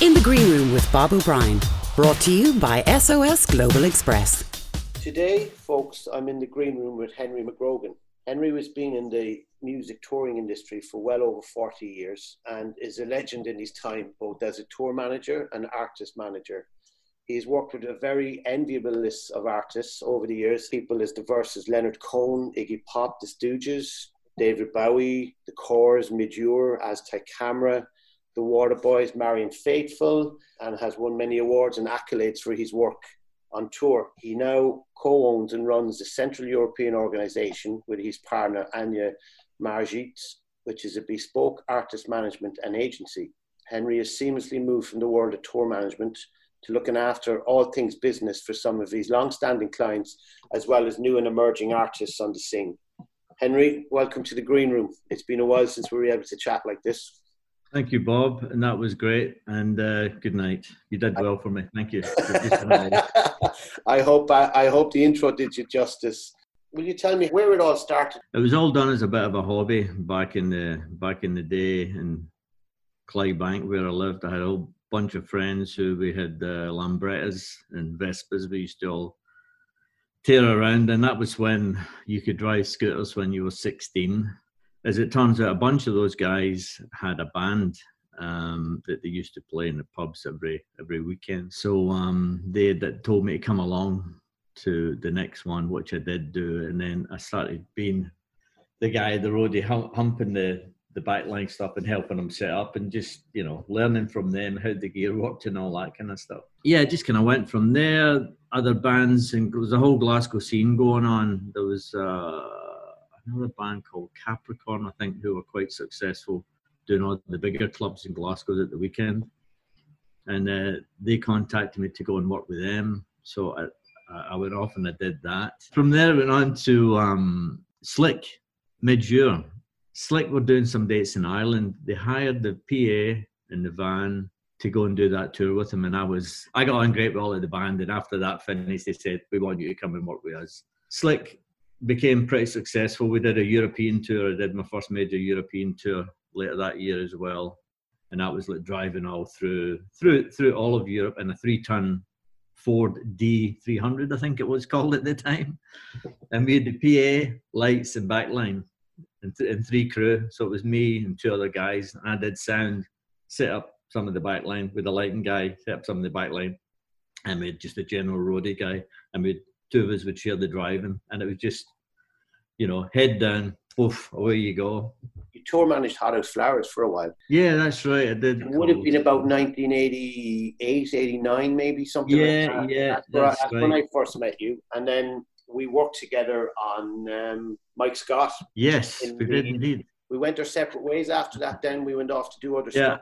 In the Green Room with Bob O'Brien, brought to you by SOS Global Express. Today, folks, I'm in the Green Room with Henry McGrogan. Henry has been in the music touring industry for well over 40 years and is a legend in his time, both as a tour manager and artist manager. He's worked with a very enviable list of artists over the years, people as diverse as Leonard Cohen, Iggy Pop, The Stooges, David Bowie, The Corrs, Midge Ure, Aztec Camera, the Waterboys, Marianne Faithfull, and has won many awards and accolades for his work on tour. He now co owns and runs the Central European organization with his partner Anya Margit, which is a bespoke artist management and agency. Henry has seamlessly moved from the world of tour management to looking after all things business for some of his long standing clients, as well as new and emerging artists on the scene. Henry, welcome to the Green Room. It's been a while since we were able to chat like this. Thank you, Bob, and that was great. And uh, good night. You did well for me. Thank you. I hope I, I, hope the intro did you justice. Will you tell me where it all started? It was all done as a bit of a hobby back in the back in the day in Clydebank where I lived. I had a whole bunch of friends who we had uh, Lambrettas and Vespas. We used to all tear around, and that was when you could drive scooters when you were 16 as it turns out, a bunch of those guys had a band um, that they used to play in the pubs every every weekend. So um, they that told me to come along to the next one, which I did do, and then I started being the guy, the roadie, humping the the backline stuff and helping them set up, and just you know learning from them how the gear worked and all that kind of stuff. Yeah, just kind of went from there. Other bands and there was a whole Glasgow scene going on. There was. Uh, another band called Capricorn, I think, who were quite successful doing all the bigger clubs in Glasgow at the weekend. And uh, they contacted me to go and work with them. So I, I went off and I did that. From there, I went on to um, Slik Ure. Slik were doing some dates in Ireland. They hired the PA in the van to go and do that tour with them. And I was, I got on great with all of the band. And after that finished, they said, We want you to come and work with us. Slik became pretty successful. We did a European tour. I did my first major European tour later that year as well, and that was like driving all through through through all of Europe in a three-ton Ford D300, I think it was called at the time, and we had the PA, lights, and backline, and, th- and three crew. So it was me and two other guys, I did sound, set up some of the backline with the lighting guy, set up some of the backline, and we had just a general roadie guy, and we two of us would share the driving, and it was just, you know, head down, oof, away you go. You tour managed Hothouse Flowers for a while. Yeah, that's right. I did. It would have been about 1988, 89, maybe something yeah, like that. Yeah, that's, that's, that's right. when I first met you. And then we worked together on um, Mike Scott. Yes, we did indeed. We went our separate ways after that. Then we went off to do other yeah. stuff.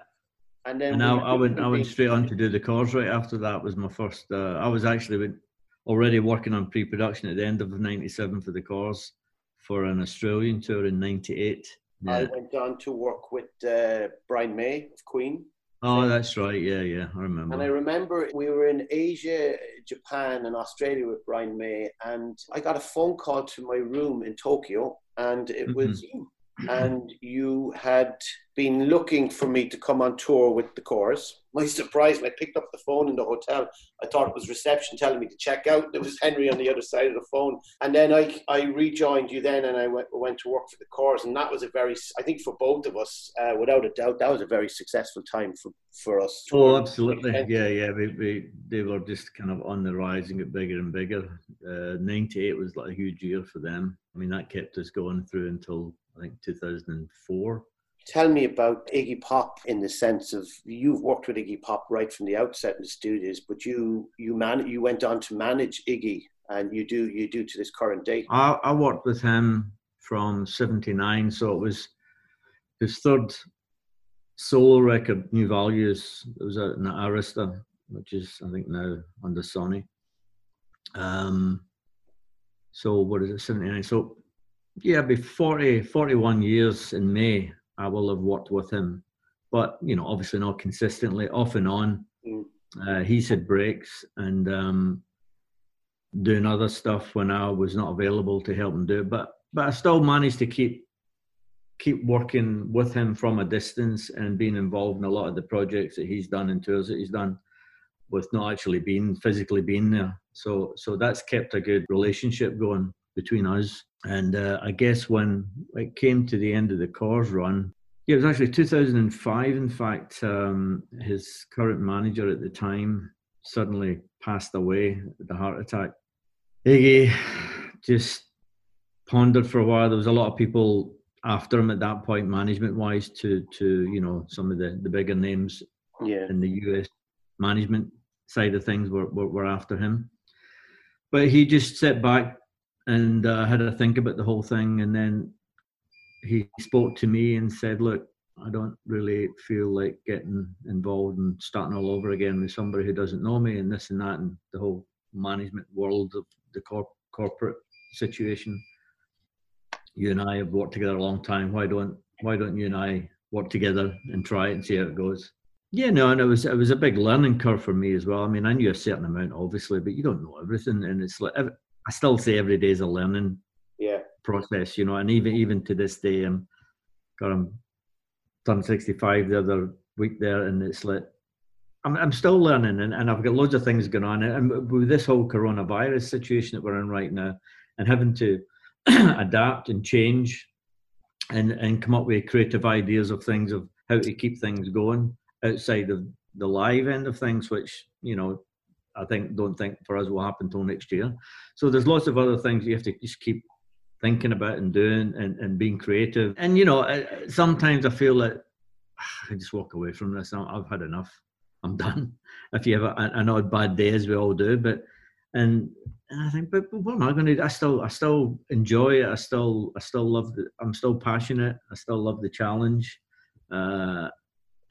And then and I, I went, I went straight on to do the Corrs right after that. Was my first. Uh, I was actually with already working on pre-production at the end of 97 for the Corrs for an Australian tour in 98. Yeah. I went on to work with uh, Brian May of Queen. Oh, that's right. Yeah, yeah, I remember. And I remember we were in Asia, Japan, and Australia with Brian May, and I got a phone call to my room in Tokyo, and it mm-hmm. was you and you had been looking for me to come on tour with the Corrs. My surprise when I picked up the phone in the hotel, I thought it was reception telling me to check out. There was Henry on the other side of the phone. And then I, I rejoined you then and I went, went to work for the Corrs. And that was a very, I think for both of us, uh, without a doubt, that was a very successful time for, for us. Oh, absolutely. Yeah, yeah. We, we, they were just kind of on the rise and get bigger and bigger. Uh, 98 was like a huge year for them. I mean, that kept us going through until I think 2004. Tell me about Iggy Pop in the sense of you've worked with Iggy Pop right from the outset in the studios, but you you man you went on to manage Iggy, and you do you do to this current date. I, I worked with him from '79, so it was his third solo record, New Values. It was out in Arista, which is I think now under Sony. Um, so what is it, 79? So yeah, be 40, 41 years in May, I will have worked with him. But, you know, obviously not consistently, off and on. Mm. Uh, he's had breaks and um, doing other stuff when I was not available to help him do it. But, but I still managed to keep keep working with him from a distance and being involved in a lot of the projects that he's done and tours that he's done with not actually being physically being there. So so that's kept a good relationship going between us. And uh, I guess when it came to the end of the Corrs run, yeah, it was actually 2005. In fact, um, his current manager at the time suddenly passed away with a heart attack. Iggy just pondered for a while. There was a lot of people after him at that point, management wise, to to you know some of the the bigger names yeah. in the US management side of things were were, were after him. But he just sat back and uh, had a think about the whole thing, and then he spoke to me and said, "Look, I don't really feel like getting involved and starting all over again with somebody who doesn't know me and this and that and the whole management world of the corp- corporate situation. You and I have worked together a long time. Why don't Why don't you and I work together and try it and see how it goes?" Yeah, no, and it was it was a big learning curve for me as well. I mean, I knew a certain amount, obviously, but you don't know everything, and it's like I still say every day is a learning yeah process, you know. And even even to this day, I'm got I'm turned 65 the other week there, and it's like I'm I'm still learning, and, and I've got loads of things going on, and with this whole coronavirus situation that we're in right now, and having to adapt and change, and and come up with creative ideas of things of how to keep things going outside of the live end of things, which you know I think don't think for us will happen until next year. So there's lots of other things you have to just keep thinking about and doing and, and being creative. And you know, sometimes I feel that I just walk away from this. I've had enough. I'm done. If you have an odd bad day, as we all do, but and, and I think, but, but what am I going to do? I still, I still enjoy it. I still, I still love. The, I'm still passionate. I still love the challenge. Uh,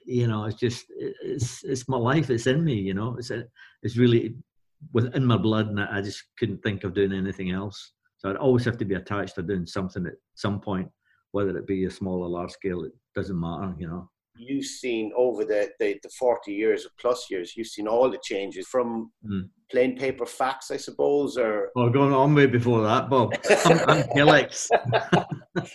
you know, it's just, it's, it's my life. It's in me. You know, it's, uh, it's really within my blood, and I just couldn't think of doing anything else. So I'd always have to be attached to doing something at some point, whether it be a small or large scale. It doesn't matter, you know. You've seen over the, the, the 40 years or plus years, you've seen all the changes from mm. plain paper fax, I suppose, or well, going on way before that, Bob. I'm, I'm telex.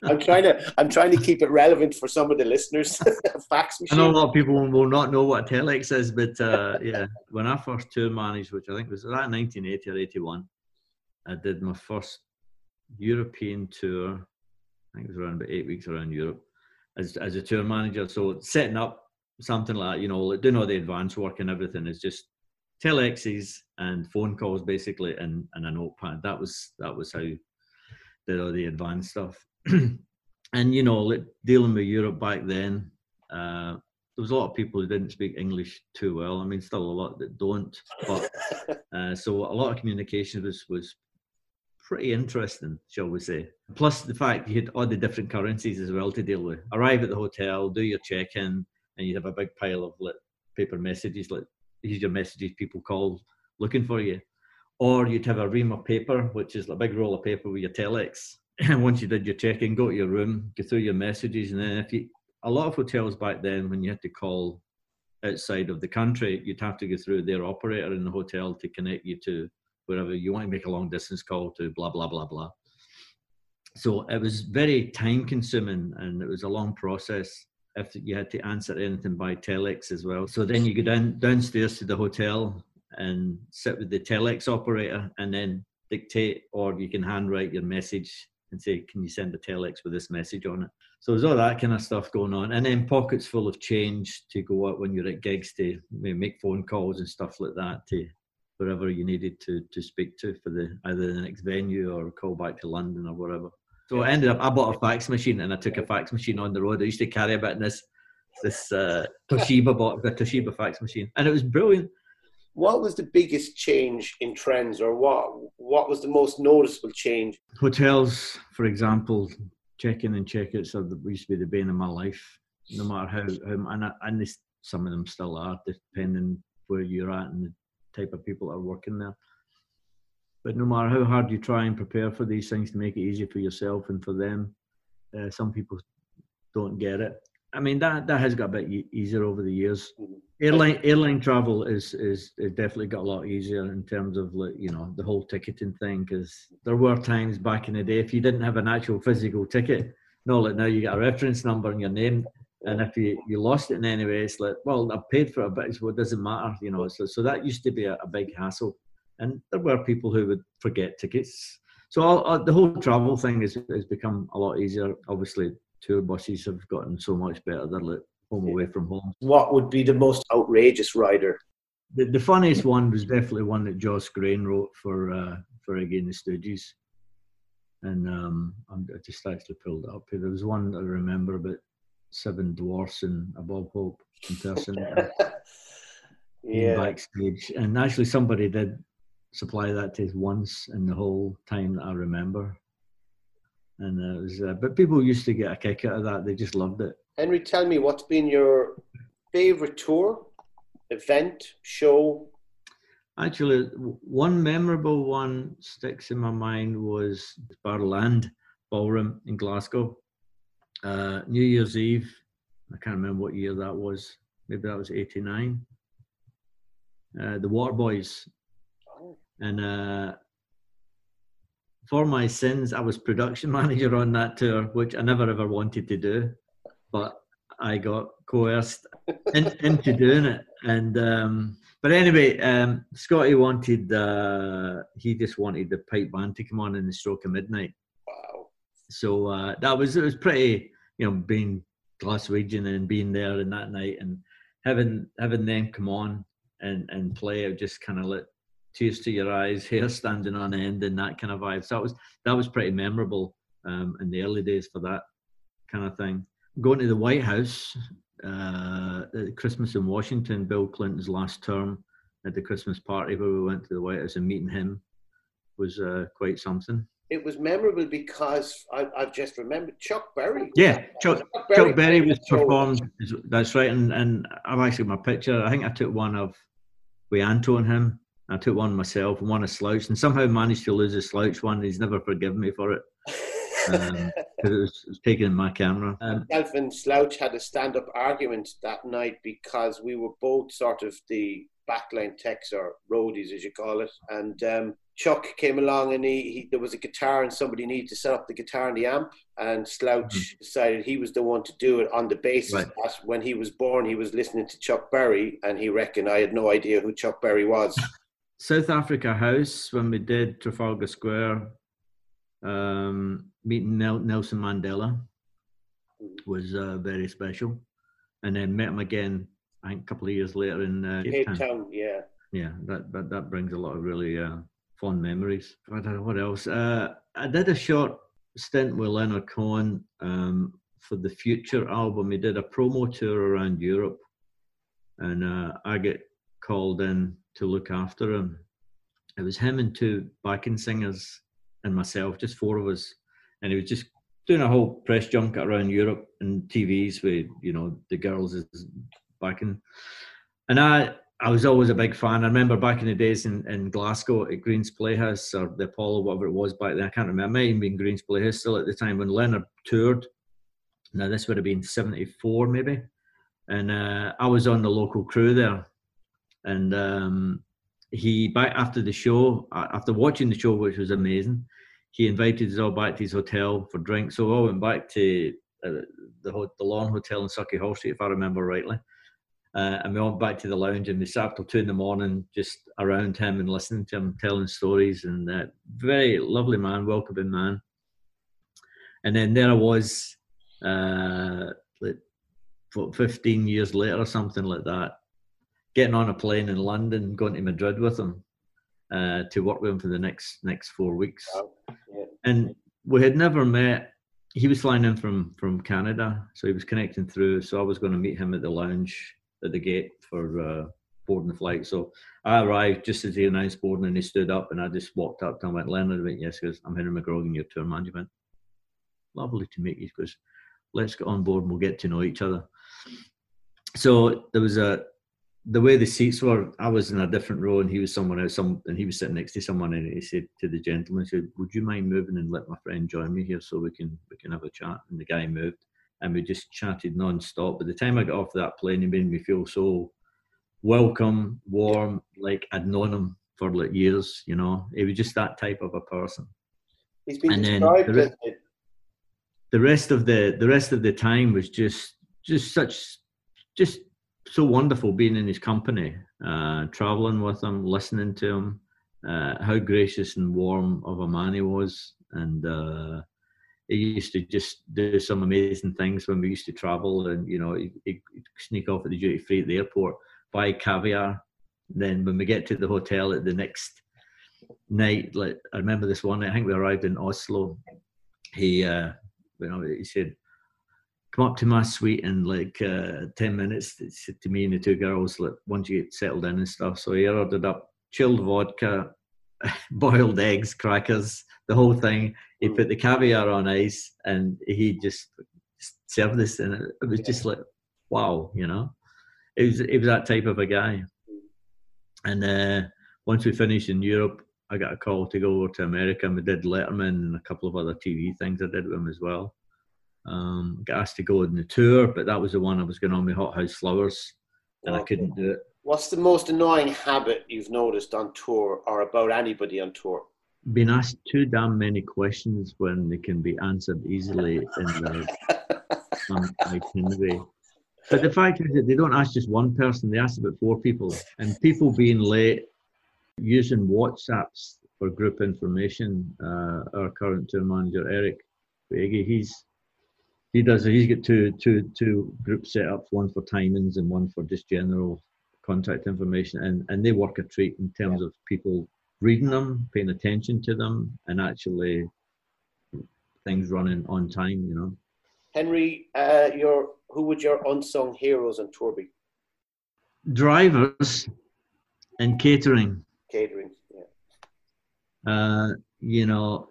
I'm trying to I'm trying to keep it relevant for some of the listeners. fax machine. I know a lot of people will not know what telex is, but uh, yeah, when I first tour managed, which I think was that 1980 or 81, I did my first European tour. I think it was around about eight weeks around Europe as as a tour manager. So setting up something like you know, doing all the advance work and everything is just telexes and phone calls basically and, and a notepad. That was that was how did all the advanced stuff. and you know, dealing with Europe back then, uh, there was a lot of people who didn't speak English too well. I mean, still a lot that don't. But uh, so a lot of communication was was pretty interesting, shall we say. Plus the fact you had all the different currencies as well to deal with. Arrive at the hotel, do your check-in, and you'd have a big pile of like, paper messages, like these your messages people call looking for you. Or you'd have a ream of paper, which is a big roll of paper with your telex. And once you did your check-in, go to your room, go through your messages, and then if you a lot of hotels back then when you had to call outside of the country, you'd have to go through their operator in the hotel to connect you to wherever you want to make a long distance call to blah blah blah blah. So it was very time consuming and it was a long process if you had to answer anything by telex as well. So then you go down downstairs to the hotel and sit with the telex operator and then dictate or you can handwrite your message and say can you send a telex with this message on it? So there's all that kind of stuff going on and then pockets full of change to go out when you're at gigs to make phone calls and stuff like that to wherever you needed to to speak to for the either the next venue or call back to London or whatever. So I ended up I bought a fax machine and I took a fax machine on the road. I used to carry about this this uh, Toshiba box, the Toshiba fax machine and it was brilliant. What was the biggest change in trends, or what what was the most noticeable change? Hotels, for example, check-in and check-outs are used to be the bane of my life. No matter how, how and, I, and they, some of them still are, depending where you're at and the type of people that are working there. But no matter how hard you try and prepare for these things to make it easy for yourself and for them, uh, some people don't get it. I mean that that has got a bit easier over the years. Mm-hmm. Airline airline travel is, is is definitely got a lot easier in terms of like you know the whole ticketing thing because there were times back in the day if you didn't have an actual physical ticket no, like now you get a reference number and your name, and if you, you lost it in any way, it's like, well, I paid for it, but it's, well, it doesn't matter, you know. So so that used to be a, a big hassle, and there were people who would forget tickets. So all, all, the whole travel thing has has become a lot easier. Obviously, tour buses have gotten so much better. They're like home away from home. What would be the most outrageous rider? The, the funniest one was definitely one that Jos Grain wrote for uh, for again the Stooges, and um, I'm, I just actually pulled it up here. There was one I remember about seven dwarfs and a Bob Hope impersonator yeah. backstage, and actually somebody did supply that to us once in the whole time that I remember. And it was, uh, but people used to get a kick out of that. They just loved it. Henry, tell me what's been your favorite tour, event, show? Actually, one memorable one sticks in my mind was Barrowland Ballroom in Glasgow. Uh, New Year's Eve, I can't remember what year that was. Maybe that was 89. Uh, the Waterboys. And uh, for my sins, I was production manager on that tour, which I never ever wanted to do, but I got coerced in, into doing it. And um, but anyway, um, Scotty wanted uh, he just wanted the pipe band to come on in the stroke of midnight. So uh, that was it was pretty you know being Glaswegian and being there in that night and having having them come on and and play it just kind of lit tears to your eyes, hair standing on end, and that kind of vibe. So that was that was pretty memorable um, in the early days for that kind of thing. Going to the White House, uh, at Christmas in Washington, Bill Clinton's last term at the Christmas party where we went to the White House and meeting him was uh, quite something. It was memorable because I, have just remembered Chuck Berry. Yeah, Chuck, Chuck Berry, Chuck Berry was performed. That's right, and and I've actually my picture. I think I took one of with Anto and him I took one myself and one a slouch, and somehow managed to lose a slouch one. He's never forgiven me for it because um, it, was, it was taken in my camera. Um, Myself and Slouch had a stand-up argument that night because we were both sort of the backline techs or roadies, as you call it, and um, Chuck came along and he, he, there was a guitar and somebody needed to set up the guitar and the amp and Slouch mm-hmm. decided he was the one to do it on the basis right. that when he was born he was listening to Chuck Berry and he reckoned I had no idea who Chuck Berry was. South Africa House when we did Trafalgar Square, um, meeting Nelson Mandela was uh, very special, and then met him again. I think a couple of years later in uh, Cape Town. Town. Yeah, yeah, that, that that brings a lot of really uh, fond memories. I don't know what else. Uh, I did a short stint with Leonard Cohen um, for the Future album. He did a promo tour around Europe, and uh, I get called in to look after him. It was him and two backing singers and myself, just four of us, and he was just doing a whole press junket around Europe and TVs with you know the girls is backing, and I I was always a big fan. I remember back in the days in, in Glasgow at Green's Playhouse or the Apollo, whatever it was back then. I can't remember. It might even been Green's Playhouse still at the time when Leonard toured. Now this would have been '74 maybe, and uh, I was on the local crew there, and um, he back after the show, after watching the show, which was amazing, he invited us all back to his hotel for drinks. So all went back to uh, the the Lorne Hotel in Sauchiehall Street, if I remember rightly. Uh, and we went back to the lounge and we sat till two in the morning just around him and listening to him telling stories and uh, very lovely man welcoming man and then there i was uh, like 15 years later or something like that getting on a plane in London, going to Madrid with him uh, to work with him for the next next four weeks. Yeah. And we had never met. He was flying in from from Canada, so he was connecting through. So I was going to meet him at the lounge at the gate for uh, boarding the flight. So I arrived just as he announced boarding, and he stood up, and I just walked up to him. I went, Leonard, I went, yes, because I'm Henry McGrogan, your tour manager. Went, lovely to meet you. Because let's get on board and we'll get to know each other. So there was a the way the seats were, I was in a different row and he was someone else, some, and he was sitting next to someone, and he said to the gentleman, he said, "Would you mind moving and let my friend join me here so we can we can have a chat?" And the guy moved, and we just chatted non-stop. By the time I got off that plane, he made me feel so welcome, warm, like I'd known him for like years. You know, he was just that type of a person. He's been and described as the rest of the the rest of the time was just just such just so wonderful being in his company, uh, traveling with him, listening to him, uh, how gracious and warm of a man he was, and uh, he used to just do some amazing things when we used to travel, and you know, he'd, he'd sneak off at the duty free at the airport, buy caviar. Then when we get to the hotel at the next night, like I remember this one, I think we arrived in Oslo. He, uh, you know, he said, come up to my suite in like uh, 10 minutes to me and the two girls like once you get settled in and stuff so he ordered up chilled vodka boiled eggs crackers the whole thing he put the caviar on ice and he just served this and it was just like wow you know it was it was that type of a guy and uh, once we finished in europe i got a call to go over to america and we did letterman and a couple of other tv things i did with him as well um, got asked to go on the tour, but that was the one I was going on with Hothouse Flowers, and okay. I couldn't do it. What's the most annoying habit you've noticed on tour, or about anybody on tour? Being asked too damn many questions when they can be answered easily in the um, itinerary. But the fact is that they don't ask just one person; they ask about four people, and people being late, using WhatsApps for group information. Uh, our current tour manager Eric Beggy, he's he does. He's got two two two group setups, one for timings and one for just general contact information, and and they work a treat in terms of people reading them, paying attention to them, and actually things running on time. You know. Henry, uh, your who would your unsung heroes on tour be? Drivers and catering. Catering, yeah. Uh, you know,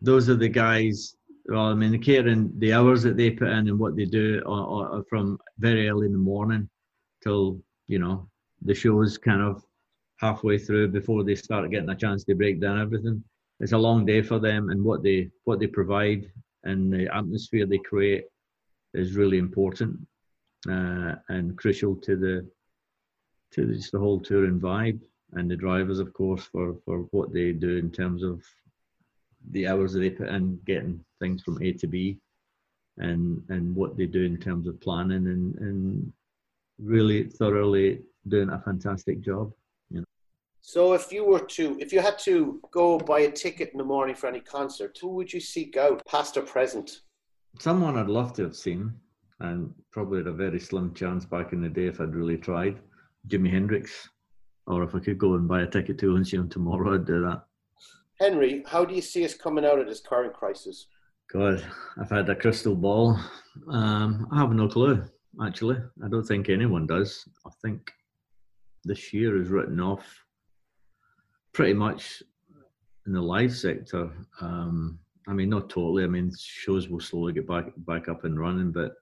those are the guys well, I mean, the catering, the hours that they put in and what they do are, are from very early in the morning till, you know, the show's kind of halfway through before they start getting a chance to break down everything. It's a long day for them, and what they what they provide and the atmosphere they create is really important uh, and crucial to the to just the whole touring vibe. And the drivers, of course, for for what they do in terms of the hours that they put in getting things from A to B and and what they do in terms of planning and, and really thoroughly doing a fantastic job. So if you were to if you had to go buy a ticket in the morning for any concert, who would you seek out, past or present? Someone I'd love to have seen, and probably had a very slim chance back in the day if I'd really tried. Jimi Hendrix. Or if I could go and buy a ticket to and see him tomorrow, I'd do that. Henry, how do you see us coming out of this current crisis? God, I've had a crystal ball. Um, I have no clue, actually. I don't think anyone does. I think this year is written off pretty much in the live sector. Um, I mean, not totally. I mean, shows will slowly get back back up and running, but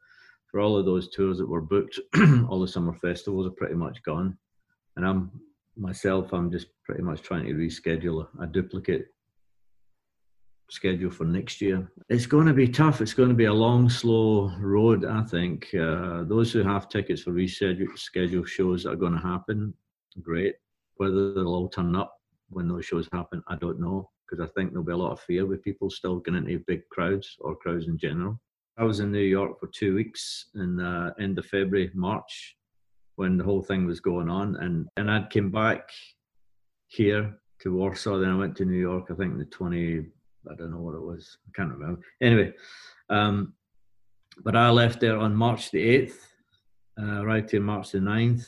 for all of those tours that were booked, all the summer festivals are pretty much gone. And I'm myself, I'm just pretty much trying to reschedule a, a duplicate schedule for next year. It's going to be tough. It's going to be a long, slow road, I think. Uh, those who have tickets for reschedule shows that are going to happen, great. Whether they'll all turn up when those shows happen, I don't know, because I think there'll be a lot of fear with people still getting into big crowds or crowds in general. I was in New York for two weeks in uh, end of February, March, when the whole thing was going on, and and I'd came back here to Warsaw. Then I went to New York. I think the twenty. I don't know what it was. I can't remember. Anyway, um, but I left there on March the eighth, uh, right to March the 9th.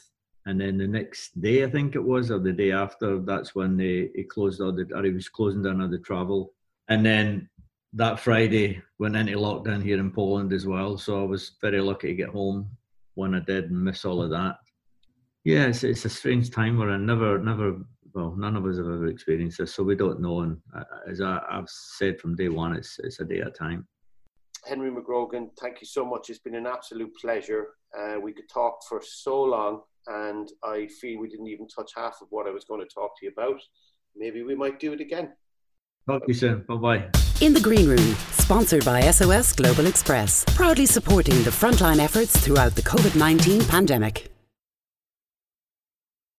And then the next day I think it was, or the day after, that's when they he closed all the, or he was closing down all the travel, and then that Friday went into lockdown here in Poland as well. So I was very lucky to get home when I did and miss all of that. Yeah, it's, it's a strange time where I never, never, well, none of us have ever experienced this, so we don't know. And uh, as I, have said from day one, it's it's a day at a time. Henry McGrogan, thank you so much. It's been an absolute pleasure. Uh, we could talk for so long, and I feel we didn't even touch half of what I was going to talk to you about. Maybe we might do it again. Talk to you soon. Bye bye. In the Green Room, sponsored by SOS Global Express, proudly supporting the frontline efforts throughout the COVID 19 pandemic.